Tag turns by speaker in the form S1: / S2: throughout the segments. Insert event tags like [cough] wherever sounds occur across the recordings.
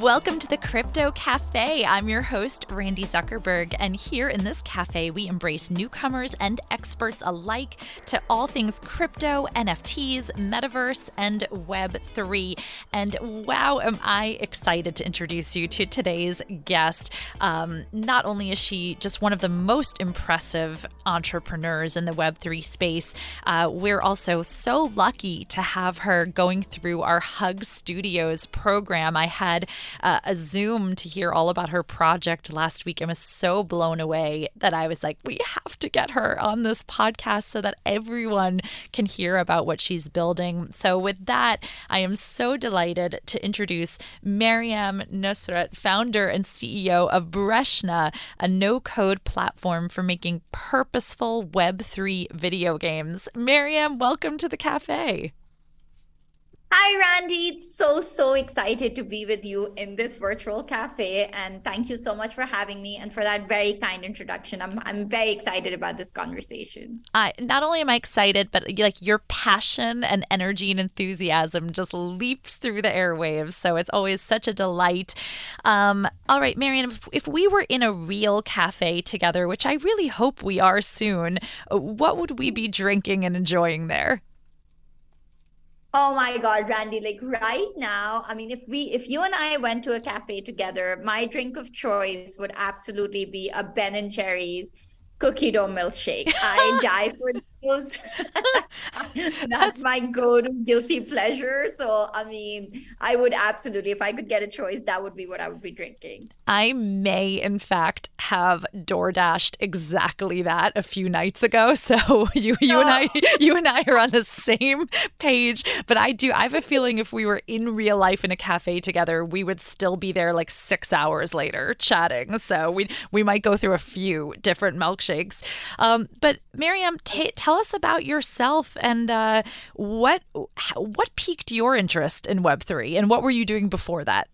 S1: Welcome to the Crypto Cafe. I'm your host, Randi Zuckerberg, and here in this cafe, we embrace newcomers and experts alike to all things crypto, NFTs, metaverse, and Web3. And wow, am I excited to introduce you to today's guest. Um, not only is she just one of the most impressive entrepreneurs in the Web3 space, uh, we're also so lucky to have her going through our Hug Studios program. I had uh, a Zoom to hear all about her project last week and was so blown away that I was like, we have to get her on this podcast so that everyone can hear about what she's building. So, with that, I am so delighted to introduce Mariam Nusrat, founder and CEO of Breshna, a no code platform for making purposeful Web3 video games. Mariam, welcome to the cafe.
S2: Hi, Randi. It's so, so excited to be with you in this virtual cafe. And thank you so much for having me and for that very kind introduction. I'm, I'm very excited about this conversation.
S1: I not only am I excited, but like your passion and energy and enthusiasm just leaps through the airwaves. So it's always such a delight. Um, all right, Mariam, if, if we were in a real cafe together, which I really hope we are soon, what would we be drinking and enjoying there?
S2: Oh my God, Randi, like right now, I mean, if we, if you and I went to a cafe together, my drink of choice would absolutely be a Ben and Jerry's cookie dough milkshake. I [laughs] die for [laughs] That's my go-to guilty pleasure. So I mean, I would absolutely, if I could get a choice, that would be what I would be drinking.
S1: I may, in fact, have door dashed exactly that a few nights ago. [laughs] So you, you oh. and I, [laughs] you and I are on the same page. But I do. I have a feeling if we were in real life in a cafe together, we would still be there like six hours later chatting. So we we might go through a few different milkshakes. Um, but Mariam, t- tell us about yourself and uh, what what piqued your interest in Web three, and what were you doing before that?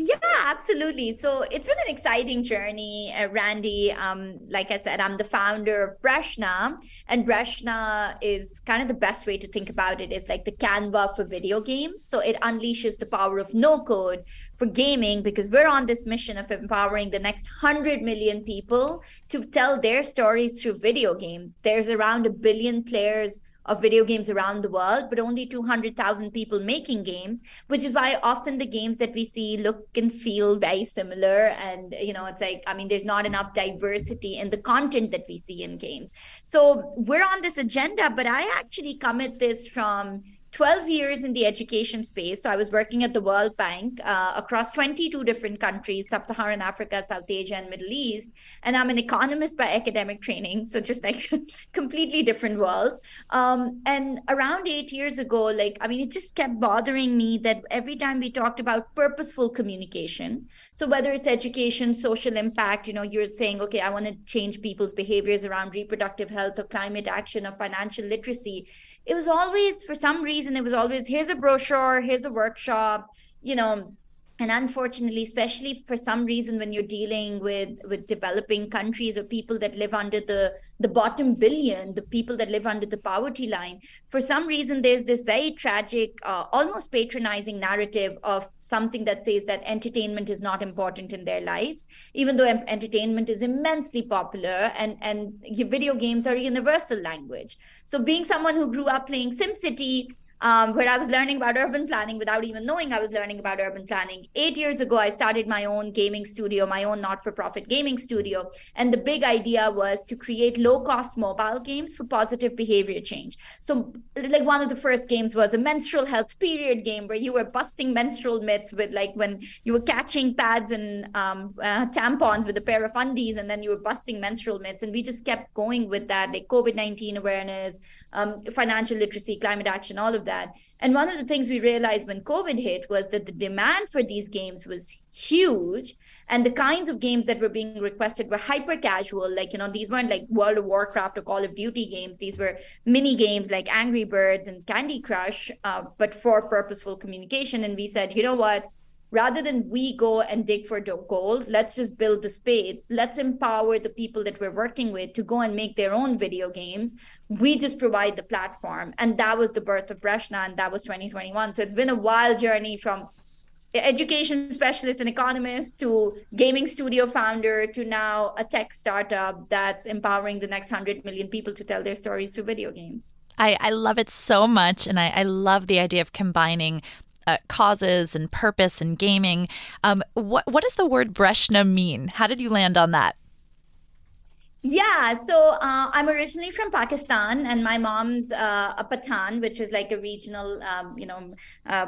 S2: Yeah, absolutely. So it's been an exciting journey, uh, Randi. Um, like I said, I'm the founder of Breshna, and Breshna is kind of the best way to think about it is like the Canva for video games. So it unleashes the power of no code for gaming because we're on this mission of empowering the next 100 million people to tell their stories through video games. There's around a billion players of video games around the world, but only 200,000 people making games, which is why often the games that we see look and feel very similar. And, you know, it's like, I mean, there's not enough diversity in the content that we see in games. So we're on this agenda, but I actually come at this from 12 years in the education space. So I was working at the World Bank uh, across 22 different countries, Sub Saharan Africa, South Asia, and Middle East. And I'm an economist by academic training. So just like [laughs] completely different worlds. Um, and around eight years ago, like, I mean, it just kept bothering me that every time we talked about purposeful communication, so whether it's education, social impact, you know, you're saying, okay, I want to change people's behaviors around reproductive health or climate action or financial literacy it was always for some reason it was always here's a brochure here's a workshop you know? And unfortunately especially for some reason when you're dealing with with developing countries or people that live under the the bottom billion the people that live under the poverty line for some reason there's this very tragic uh, almost patronizing narrative of something that says that entertainment is not important in their lives even though entertainment is immensely popular and and video games are a universal language. So being someone who grew up playing simcity um, where I was learning about urban planning without even knowing I was learning about urban planning. Eight years ago, I started my own gaming studio, my own not for profit gaming studio. And the big idea was to create low cost mobile games for positive behavior change. So, like, one of the first games was a menstrual health period game where you were busting menstrual myths with, like, when you were catching pads and um, uh, tampons with a pair of undies, and then you were busting menstrual myths. And we just kept going with that, like COVID 19 awareness, um, financial literacy, climate action, all of that. And one of the things we realized when COVID hit was that the demand for these games was huge. And the kinds of games that were being requested were hyper casual. Like, you know, these weren't like World of Warcraft or Call of Duty games. These were mini games like Angry Birds and Candy Crush, uh, but for purposeful communication. And we said, you know what? Rather than we go and dig for the gold, let's just build the spades. Let's empower the people that we're working with to go and make their own video games. We just provide the platform. And that was the birth of Breshna, and that was 2021. So it's been a wild journey from education specialist and economist to gaming studio founder to now a tech startup that's empowering the next 100 million people to tell their stories through video games.
S1: I, I love it so much. And I, I love the idea of combining uh, causes and purpose and gaming. Um, what, what does the word Breshna mean? How did you land on that?
S2: Yeah, so uh, I'm originally from Pakistan, and my mom's uh, a Pathan, which is like a regional, um, you know, uh,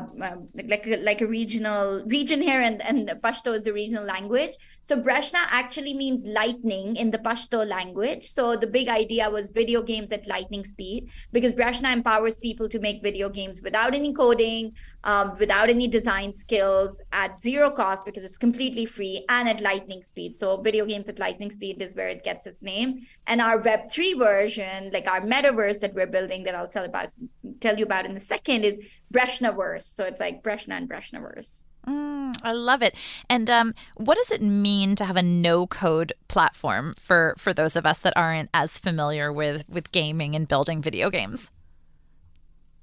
S2: like like a regional region here, and and Pashto is the regional language. So Breshna actually means lightning in the Pashto language. So the big idea was video games at lightning speed, because Breshna empowers people to make video games without any coding, um, without any design skills, at zero cost because it's completely free, and at lightning speed. So video games at lightning speed is where it gets its name. And our Web3 version, like our metaverse that we're building that I'll tell about tell you about in a second, is Breshnaverse. So it's like Breshna and Breshnaverse.
S1: Mm, I love it. And um, what does it mean to have a no-code platform for for those of us that aren't as familiar with with gaming and building video games?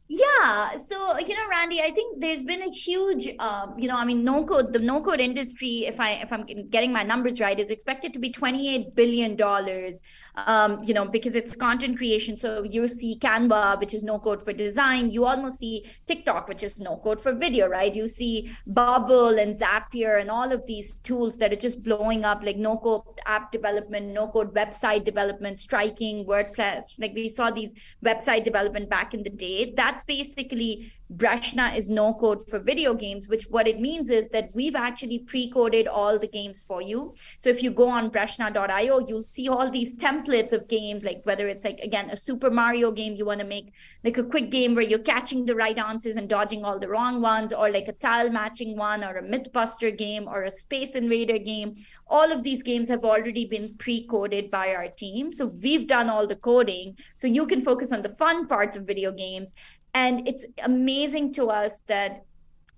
S2: Yeah, so you know, Randi, I think there's been a huge, um, you know, I mean, no code, the no code industry, if I if I'm getting my numbers right, is expected to be 28 billion dollars, um, you know, because it's content creation. So you see Canva, which is no code for design. You almost see TikTok, which is no code for video, right? You see Bubble and Zapier and all of these tools that are just blowing up, like no code app development, no code website development, striking, WordPress. Like we saw these website development back in the day. That that's basically Breshna is no code for video games, which what it means is that we've actually pre-coded all the games for you. So if you go on breshna.io, you'll see all these templates of games, like whether it's like again a Super Mario game you want to make like a quick game where you're catching the right answers and dodging all the wrong ones, or like a tile matching one, or a Mythbuster game, or a Space Invader game. All of these games have already been pre-coded by our team. So we've done all the coding. So you can focus on the fun parts of video games and it's amazing to us that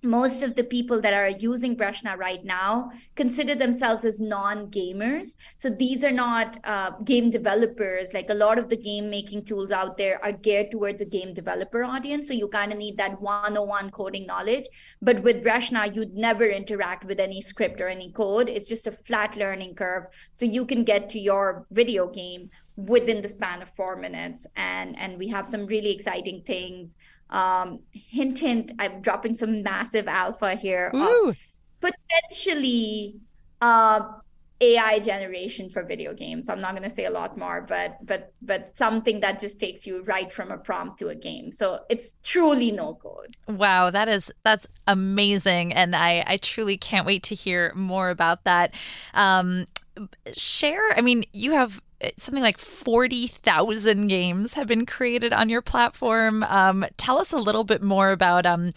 S2: most of the people that are using Breshna right now consider themselves as non-gamers. So these are not uh, game developers. Like a lot of the game making tools out there are geared towards a game developer audience. So you kind of need that 101 coding knowledge. But with Breshna, you'd never interact with any script or any code. It's just a flat learning curve. So you can get to your video game within the span of four minutes and and we have some really exciting things um hint hint i'm dropping some massive alpha here on potentially uh ai generation for video games. I'm not going to say a lot more but but but something that just takes you right from a prompt to a game. So it's truly no code
S1: wow that is that's amazing and i i truly can't wait to hear more about that. Um share i mean you have something like 40,000 games have been created on your platform. Um, tell us a little bit more about, um,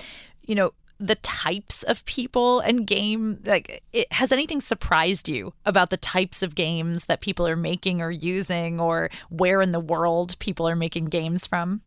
S1: you know, the types of people and game like it, has anything surprised you about the types of games that people are making or using or where in the world people are making games from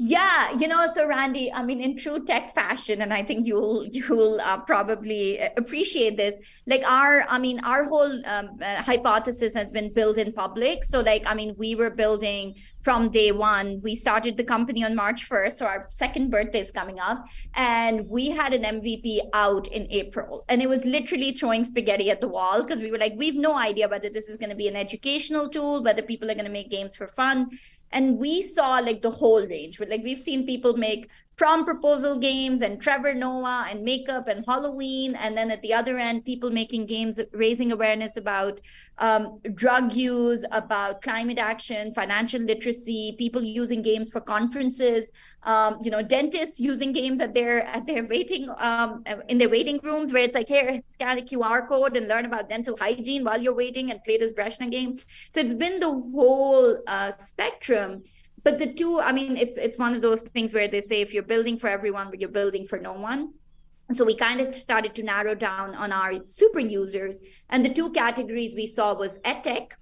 S2: yeah, you know, so Randi, I mean, in true tech fashion, and I think you'll you'll uh, probably appreciate this. Like our, I mean, our whole um, uh, hypothesis has been built in public. So, like, I mean, we were building from day one. We started the company on March first, so our second birthday is coming up, and we had an MVP out in April, and it was literally throwing spaghetti at the wall because we were like, we've no idea whether this is going to be an educational tool, whether people are going to make games for fun and we saw like the whole range but like we've seen people make prom proposal games and Trevor Noah and makeup and Halloween. And then at the other end, people making games, raising awareness about um, drug use, about climate action, financial literacy, people using games for conferences, um, you know, dentists using games at their at their waiting um, in their waiting rooms where it's like, here, scan a QR code and learn about dental hygiene while you're waiting and play this Breshna game. So it's been the whole uh, spectrum but the two i mean it's it's one of those things where they say if you're building for everyone but you're building for no one. So we kind of started to narrow down on our super users. And the two categories we saw was edtech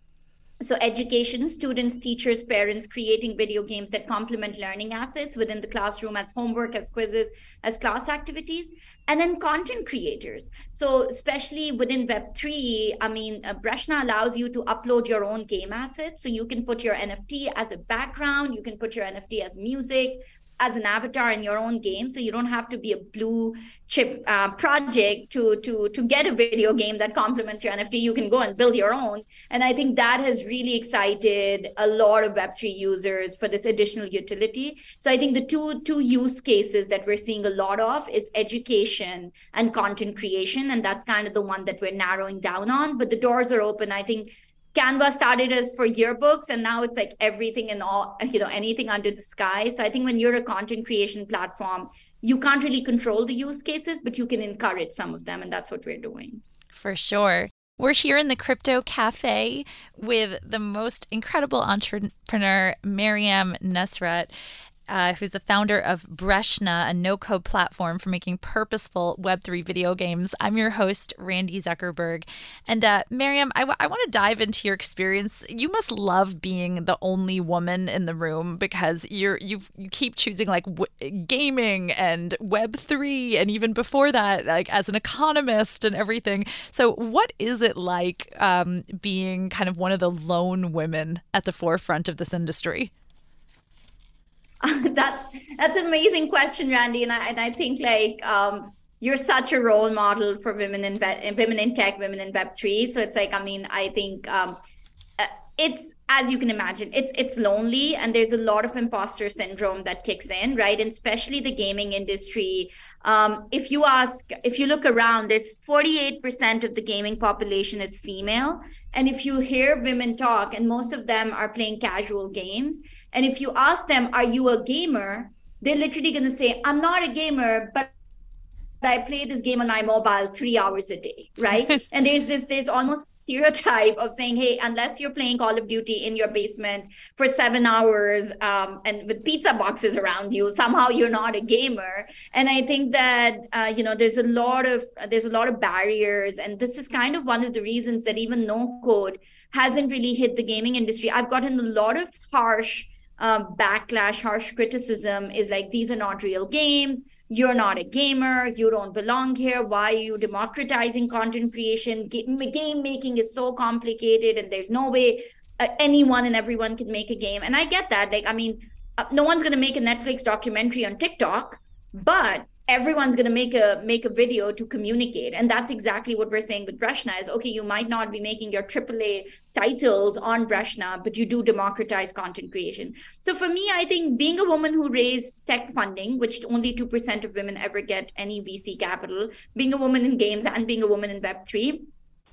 S2: so education students teachers parents creating video games that complement learning assets within the classroom as homework as quizzes as class activities and then content creators. So especially within web3 i mean uh, breshna allows you to upload your own game assets. So you can put your nft as a background you can put your nft as music as an avatar in your own game so you don't have to be a blue chip uh, project to to to get a video game that complements your nft you can go and build your own. And i think that has really excited a lot of web3 users for this additional utility. So i think the two two use cases that we're seeing a lot of is education and content creation and that's kind of the one that we're narrowing down on. But the doors are open. I think Canva started as for yearbooks and now it's like everything and all, you know, anything under the sky. So I think when you're a content creation platform, you can't really control the use cases, but you can encourage some of them. And that's what we're doing.
S1: For sure. We're here in the Crypto Cafe with the most incredible entrepreneur, Mariam Nusrat uh, who's the founder of Breshna, a no code platform for making purposeful Web3 video games. I'm your host, Randi Zuckerberg. And uh, Mariam, I, w- I want to dive into your experience. You must love being the only woman in the room because you're you you keep choosing like w- gaming and Web3, and even before that, like as an economist and everything. So, what is it like um, being kind of one of the lone women at the forefront of this industry? [laughs]
S2: that's that's an amazing question, Randi, and I and I think like um, you're such a role model for women in women in tech, women in Web three. So it's like I mean I think um, it's as you can imagine it's it's lonely and there's a lot of imposter syndrome that kicks in right? And especially the gaming industry. Um, if you ask if you look around there's 48% of the gaming population is female. And if you hear women talk and most of them are playing casual games and if you ask them are you a gamer? they're literally going to say i'm not a gamer but I play this game on my mobile three hours a day, right? [laughs] and there's this, there's almost stereotype of saying, hey, unless you're playing Call of Duty in your basement for seven hours um, and with pizza boxes around you, somehow you're not a gamer. And I think that uh, you know there's a lot of there's a lot of barriers, and this is kind of one of the reasons that even no code hasn't really hit the gaming industry. I've gotten a lot of harsh um, backlash, harsh criticism is like these are not real games. You're not a gamer. You don't belong here. Why are you democratizing content creation? Game, making is so complicated, and there's no way uh, anyone and everyone can make a game. And I get that. Like, I mean, uh, no one's going to make a Netflix documentary on TikTok, but everyone's going to make a make a video to communicate. And that's exactly what we're saying with breshna is okay you might not be making your aaa titles on breshna but you do democratize content creation. So for me i think being a woman who raised tech funding which only 2% of women ever get any vc capital being a woman in games and being a woman in web3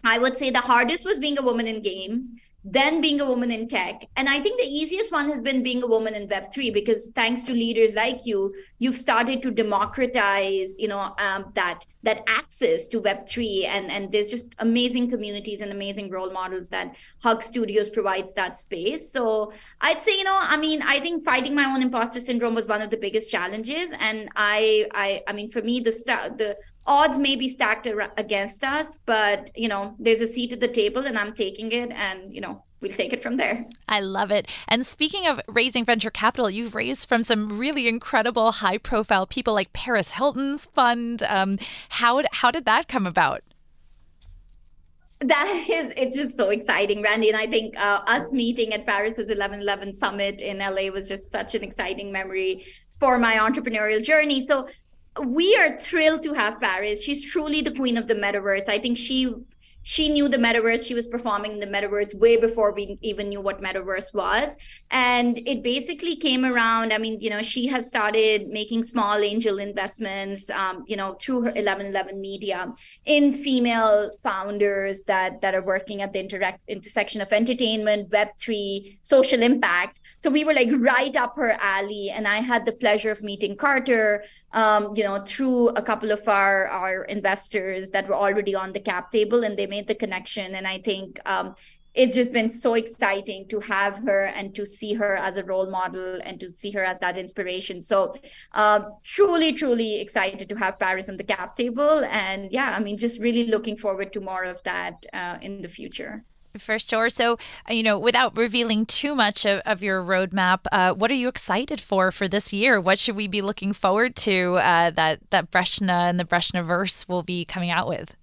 S2: I would say the hardest was being a woman in games then being a woman in tech. And i think the easiest one has been being a woman in web3 because thanks to leaders like you you've started to democratize you know um, that that access to web3 and and there's just amazing communities and amazing role models that hug studios provides that space. So i'd say you know i mean i think fighting my own imposter syndrome was one of the biggest challenges. And i i i mean for me the the odds may be stacked against us, but you know, there's a seat at the table and I'm taking it. And you know, we'll take it from there.
S1: I love it. And speaking of raising venture capital, you've raised from some really incredible high profile people like Paris Hilton's fund. Um, how, how did that come about?
S2: that is it's just so exciting randi and i think uh, us meeting at paris's 1111 summit in la was just such an exciting memory for my entrepreneurial journey so we are thrilled to have Paris. She's truly the queen of the metaverse. I think she she knew the metaverse. She was performing in the metaverse way before we even knew what metaverse was. And it basically came around i mean you know she has started making small angel investments um, you know through her 1111 media in female founders that that are working at the intersection of entertainment web3 social impact so we were like right up her alley and i had the pleasure of meeting carter um, you know through a couple of our our investors that were already on the cap table and they made the connection and i think um, it's just been so exciting to have her and to see her as a role model and to see her as that inspiration. So, uh, truly, truly excited to have Paris on the cap table. And yeah, I mean, just really looking forward to more of that uh, in the future.
S1: For sure. So, uh, you know, without revealing too much of, of your roadmap, uh, what are you excited for for this year? What should we be looking forward to uh, that that Breshna and the Breshnaverse will be coming out with?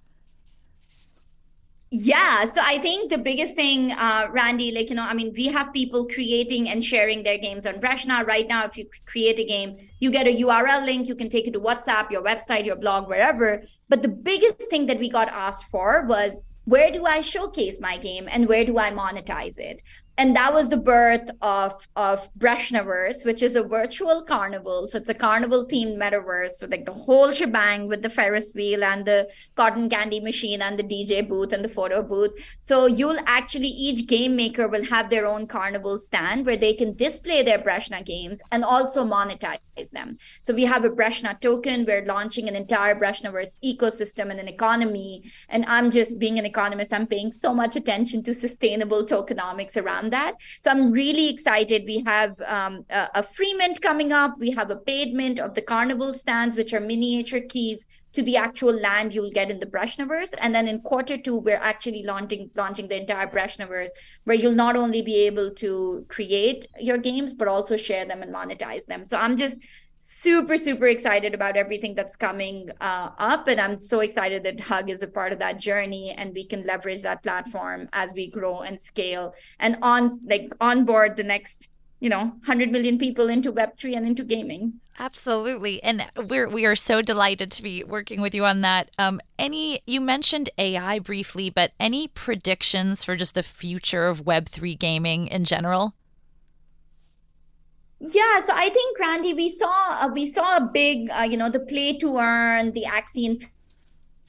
S2: Yeah, so I think the biggest thing, uh, Randi, like, you know, I mean, we have people creating and sharing their games on Breshna. Right now, if you create a game, you get a URL link, you can take it to WhatsApp, your website, your blog, wherever. But the biggest thing that we got asked for was where do I showcase my game and where do I monetize it? And that was the birth of of Breshnaverse, which is a virtual carnival. So it's a carnival themed metaverse. So like the whole shebang with the Ferris wheel and the cotton candy machine and the DJ booth and the photo booth. So you'll actually each game maker will have their own carnival stand where they can display their Breshna games and also monetize them. So we have a Breshna token. We're launching an entire Breshnaverse ecosystem and an economy. And I'm just being an economist, I'm paying so much attention to sustainable tokenomics around that. So I'm really excited. We have um, a, a free mint coming up. We have a paid mint of the carnival stands, which are miniature keys to the actual land you'll get in the Breshnaverse. And then in quarter two, we're actually launching launching the entire Breshnaverse, where you'll not only be able to create your games, but also share them and monetize them. So I'm just super super excited about everything that's coming uh, up and i'm so excited that hug is a part of that journey and we can leverage that platform as we grow and scale and on like onboard the next you know 100 million people into web3 and into gaming.
S1: Absolutely. And we're we are so delighted to be working with you on that. Um any you mentioned ai briefly but any predictions for just the future of web3 gaming in general
S2: yeah, so I think Randi, we saw uh, we saw a big, uh, you know, the play to earn, the Axie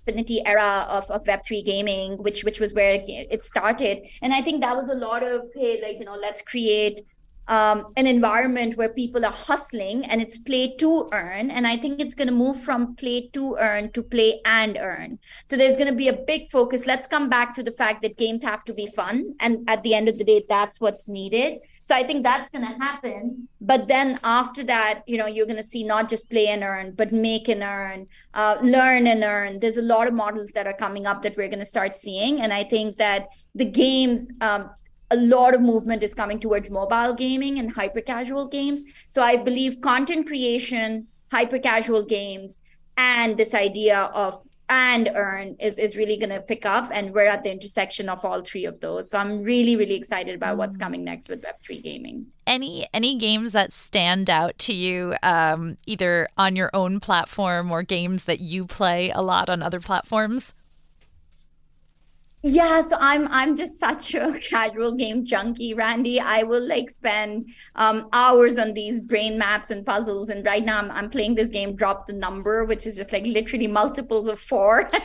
S2: Infinity era of, of Web3 gaming, which which was where it started, and I think that was a lot of hey, like you know, let's create um, an environment where people are hustling and it's play to earn. And I think it's going to move from play to earn to play and earn. So there's going to be a big focus. Let's come back to the fact that games have to be fun. And at the end of the day, that's what's needed. So I think that's going to happen. But then after that, you know, you're going to see not just play and earn, but make and earn, uh, learn and earn. There's a lot of models that are coming up that we're going to start seeing. And I think that the games, um, a lot of movement is coming towards mobile gaming and hyper casual games. So I believe content creation, hyper casual games, and this idea of and earn is is really going to pick up and we're at the intersection of all three of those. So i'm really really excited about what's mm. coming next with web3 gaming.
S1: Any any games that stand out to you um, either on your own platform or games that you play a lot on other platforms
S2: yeah so i'm i'm just such a [laughs] casual game junkie randi. I will like spend um, hours on these brain maps and puzzles and right now I'm, I'm playing this game drop the number which is just like literally multiples of four. [laughs]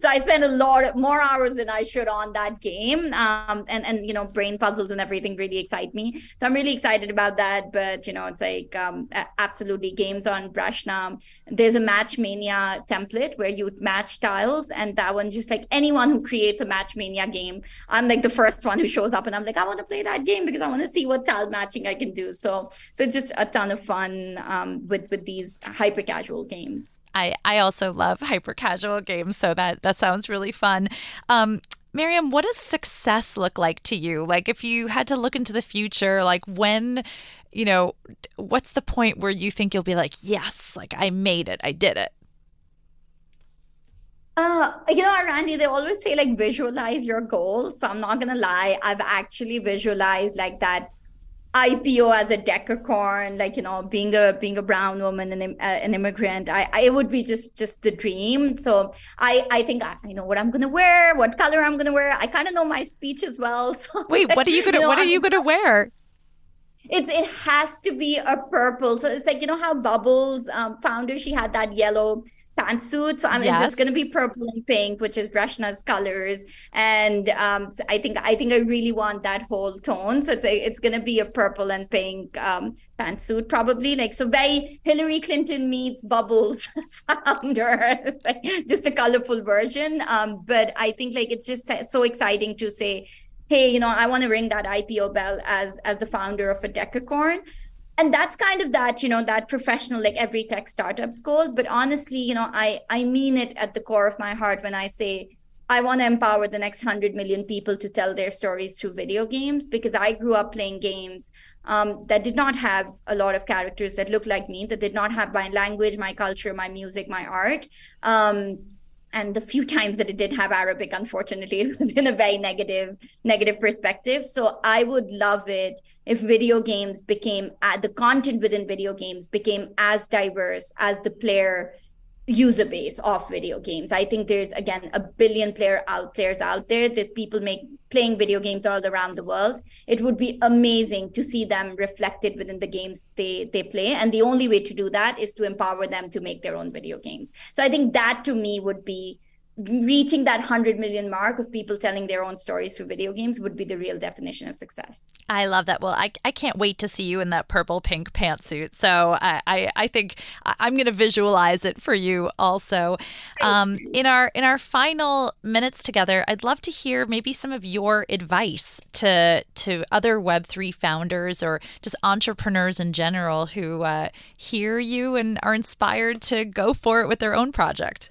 S2: So i spend a lot of, more hours than i should on that game um, and and you know brain puzzles and everything really excite me. So i'm really excited about that but you know it's like um, absolutely games on Breshna there's a match mania template where you match tiles and that one just like anyone who creates it's a match mania game i'm like the first one who shows up and i'm like i want to play that game because i want to see what tile matching i can do so so it's just a ton of fun um, with with these hyper casual games
S1: i i also love hyper casual games so that that sounds really fun um Miriam, what does success look like to you? Like, if you had to look into the future, like when, you know, what's the point where you think you'll be like, yes, like I made it, I did it?
S2: Uh, you know, Randi, they always say like visualize your goals. So I'm not gonna lie, I've actually visualized like that IPO as a decacorn, like you know, being a being a brown woman and uh, an immigrant. I, I it would be just just the dream. So I I think I, I know what I'm gonna wear, what color I'm gonna wear. I kind of know my speech as well. [laughs] So
S1: wait, what are you gonna [laughs] you know, what are you gonna wear?
S2: It's it has to be a purple. So it's like you know how Bumble's um, founder she had that yellow pantsuit. So I mean, yes. it's going to be purple and pink, which is Breshna's colors, and um, so I think I think I really want that whole tone. So it's a, it's going to be a purple and pink um, pantsuit, probably like so. Very Hillary Clinton meets Bumble's [laughs] founder, like [laughs] just a colorful version. Um, but I think like it's just so exciting to say hey you know i want to ring that ipo bell as as the founder of a decacorn and that's kind of that you know that professional like every tech startup's goal but honestly you know i i mean it at the core of my heart when i say i want to empower the next 100 million people to tell their stories through video games because i grew up playing games um, that did not have a lot of characters that looked like me that did not have my language my culture my music my art. Um, and the few [laughs] times that it did have arabic unfortunately [laughs] it was in a very negative negative perspective. So i would love it if video games became uh, the content within video games became as diverse as the player user base of video games. I think there's again a billion player out players out there. There's people make playing video games all around the world. It would be amazing to see them reflected within the games they they play. And the only way to do that is to empower them to make their own video games. So I think that to me would be reaching that 100 million mark of people telling their own stories through video games would be the real definition of success.
S1: I love that. Well, I, I can't wait to see you in that purple pink pantsuit. So I, I, I think I'm going to visualize it for you also. Um, in our in our final minutes together, I'd love to hear maybe some of your advice to to other Web3 founders or just entrepreneurs in general who uh, hear you and are inspired to go for it with their own project.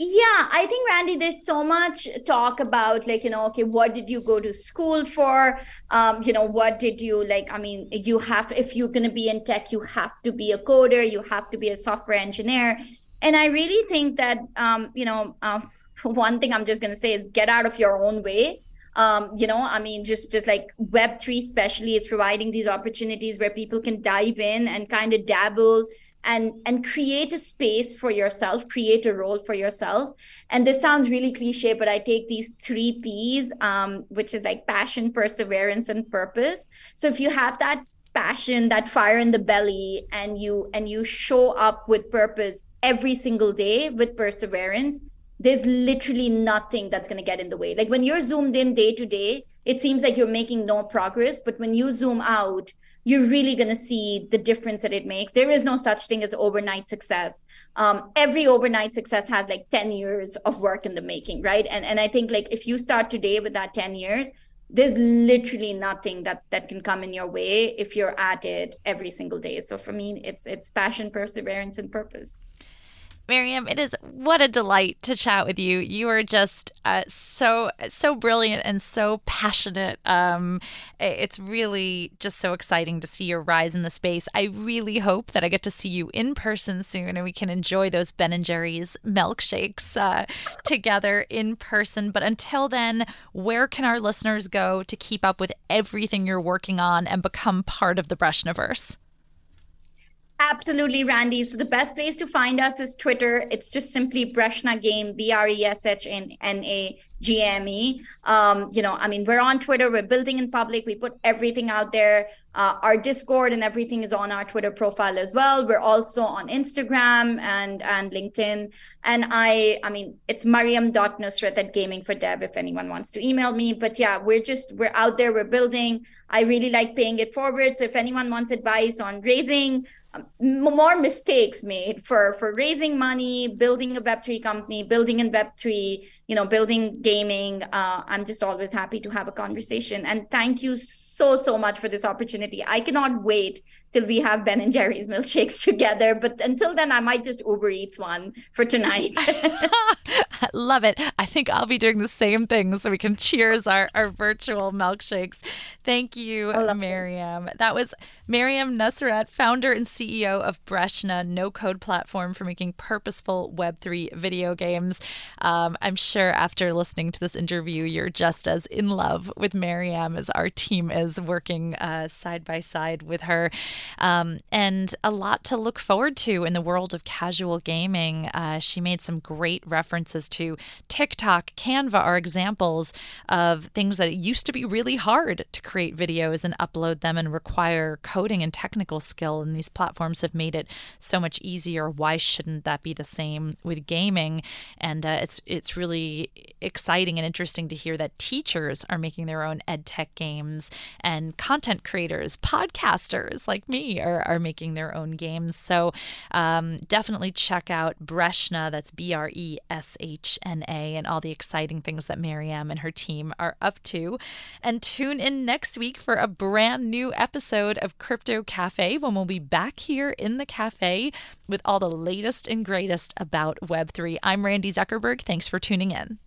S2: Yeah, I think Randi, there's so much talk about like, you know, okay, what did you go to school for? Um, you know, what did you like? I mean, you have if you're gonna be in tech, you have to be a coder, you have to be a software engineer. And I really think that um, you know, uh, [laughs] one thing I'm just gonna say is get out of your own way. Um, you know, I mean, just just like Web three, especially, is providing these opportunities where people can dive in and kind of dabble and and create a space for yourself create a role for yourself. And this sounds really cliche but i take these three p's um, which is like passion perseverance and purpose. So if you have that passion that fire in the belly and you and you show up with purpose every single day with perseverance there's literally nothing that's going to get in the way. Like when you're zoomed in day to day it seems like you're making no progress but when you zoom out you're really going to see the difference that it makes. There is no such thing as overnight success. Um, every overnight success has like 10 years of work in the making, right? And and I think like if you start today with that 10 years, there's literally nothing that that can come in your way if you're at it every single day. So for me, it's it's passion, perseverance, and purpose.
S1: Mariam, it is what a delight to chat with you. You are just uh, so so brilliant and so passionate. Um, it's really just so exciting to see your rise in the space. I really hope that I get to see you in person soon and we can enjoy those Ben and Jerry's milkshakes uh, together in person. But until then, where can our listeners go to keep up with everything you're working on and become part of the Breshnaverse?
S2: Absolutely, Randi. So the best place to find us is Twitter. It's just simply Breshna Game, B R E S H N A G M E. Um, you know, I mean, we're on Twitter. We're building in public. We put everything out there. Uh, our Discord and everything is on our Twitter profile as well. We're also on Instagram and and LinkedIn. And I, I mean, it's Mariam.nusrat at Gaming for Dev if anyone wants to email me. But yeah, we're just we're out there. We're building. I really like paying it forward. So if anyone wants advice on raising more mistakes made for for raising money building a web3 company building in web3 you know building gaming. Uh, i'm just always happy to have a conversation. And thank you so so much for this opportunity. I cannot wait till we have Ben and Jerry's milkshakes [laughs] together. But until then, I might just Uber Eats one for tonight. [laughs]
S1: Love it. I think I'll be doing the same thing so we can cheers our, our virtual milkshakes. Thank you, Mariam. It. That was Mariam Nusrat, founder and CEO of Breshna, no code platform for making purposeful Web3 video games. Um, I'm sure after listening to this interview, you're just as in love with Mariam as our team is working uh, side by side with her um, and a lot to look forward to in the world of casual gaming. Uh, she made some great references to TikTok, Canva are examples of things that used to be really hard to create videos and upload them and require coding and technical skill. And these platforms have made it so much easier. Why shouldn't that be the same with gaming? And uh, it's it's really exciting and interesting to hear that teachers are making their own ed tech games and content creators, podcasters like me are, are making their own games. So um, definitely check out Breshna, that's B R E S H N A, and all the exciting things that Mariam and her team are up to. And tune in next week for a brand new episode of Crypto Cafe when we'll be back here in the cafe with all the latest and greatest about Web3. I'm Randi Zuckerberg. Thanks for tuning in.